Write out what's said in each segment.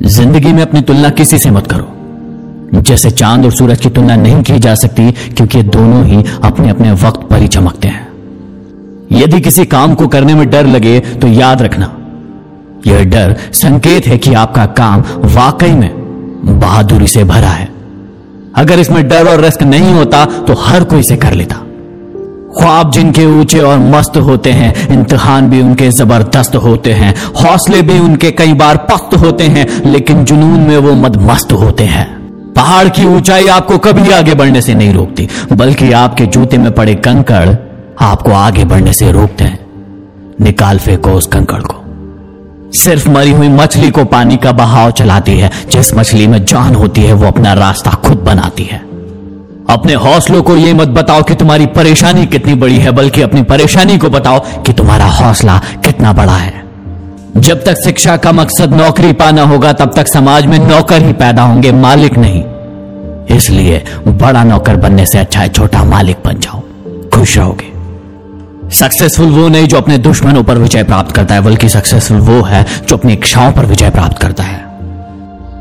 ज़िंदगी में अपनी तुलना किसी से मत करो। जैसे चाँद और सूरज की तुलना नहीं की जा सकती, क्योंकि दोनों ही अपने अपने वक्त पर ही चमकते हैं। यदि किसी काम को करने में डर लगे तो याद रखना। यह डर संकेत है कि आपका काम वाकई में बहादुरी से भरा है। अगर इसमें डर और रिस्क नहीं होता तो हर कोई इसे कर लेता। ख्वाब जिनके ऊँचे और मस्त होते हैं, इम्तहान भी उनके ज़बरदस्त होते हैं, हौसले भी उनके कई बार पस्त होते हैं, लेकिन जुनून में वो मदमस्त होते हैं। पहाड़ की ऊंचाई आपको कभी आगे बढ़ने से नहीं रोकती, बल्कि आपके जूते में पड़े कंकड़ आपको आगे बढ़ने से रोकते हैं। निकाल फेंको उस कंकड़ को। सिर्फ़ मरी हुई मछली को पानी का बहाव चलाती है, जिस मछली में जान होती है, वो अपना रास्ता खुद बनाती है। अपने हौसलों को ये मत बताओ कि तुम्हारी परेशानी कितनी बड़ी है, बल्कि अपनी परेशानी को बताओ कि तुम्हारा हौसला कितना बड़ा है। जब तक शिक्षा का मकसद नौकरी पाना होगा, तब तक समाज में नौकर ही पैदा होंगे, मालिक नहीं। इसलिए बड़ा नौकर बनने से अच्छा है, छोटा मालिक बन जाओ, खुश रहोगे। सक्सेसफुल वो नहीं जो अपने दुश्मनों पर विजय प्राप्त करता है, बल्कि सक्सेसफुल वो है जो अपनी इच्छाओं पर विजय प्राप्त करता है।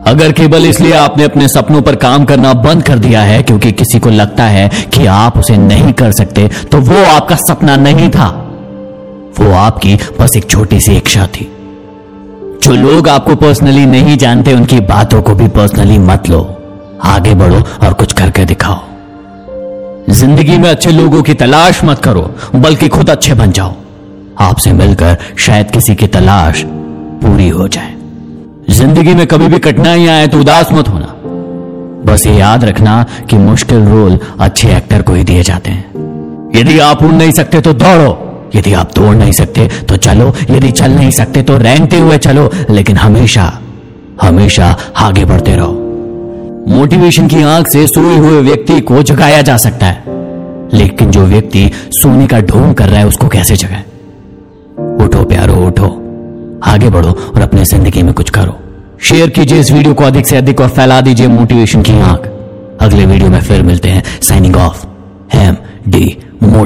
अगर केवल इसलिए आपने अपने सपनों पर काम करना बंद कर दिया है क्योंकि किसी को लगता है कि आप उसे नहीं कर सकते तो वो आपका सपना नहीं था। वो आपकी बस एक छोटी सी इच्छा थी। जो लोग आपको पर्सनली नहीं जानते, उनकी बातों को भी पर्सनली मत लो। आगे बढ़ो और कुछ करके दिखाओ। ज़िंदगी में अच्छे लोगों की तलाश मत करो, बल्कि खुद अच्छे बन जाओ। आपसे मिलकर शायद किसी की तलाश पूरी हो जाए। ज़िंदगी में कभी भी कठिनाइयाँ आए तो उदास मत होना। बस ये याद रखना कि मुश्किल रोल अच्छे एक्टर को ही दिए जाते हैं। यदि आप उड़ नहीं सकते तो दौड़ो। यदि आप दौड़ नहीं सकते तो चलो। यदि चल नहीं सकते तो रेंगते हुए चलो। लेकिन हमेशा हमेशा आगे बढ़ते रहो। मोटिवेशन की आँख से सोए हुए व्यक्ति को जगाया जा सकता है। लेकिन जो व्यक्ति सोने का ढोंग कर रहा है, उसको कैसे जगाए? उठो प्यारो, उठो। आगे बढ़ो और अपने ज़िंदगी में कुछ करो। शेयर कीजिए इस वीडियो को अधिक से अधिक और फैला दीजिए मोटिवेशन की आँख अगले वीडियो में फिर मिलते हैं। Signing of Hem D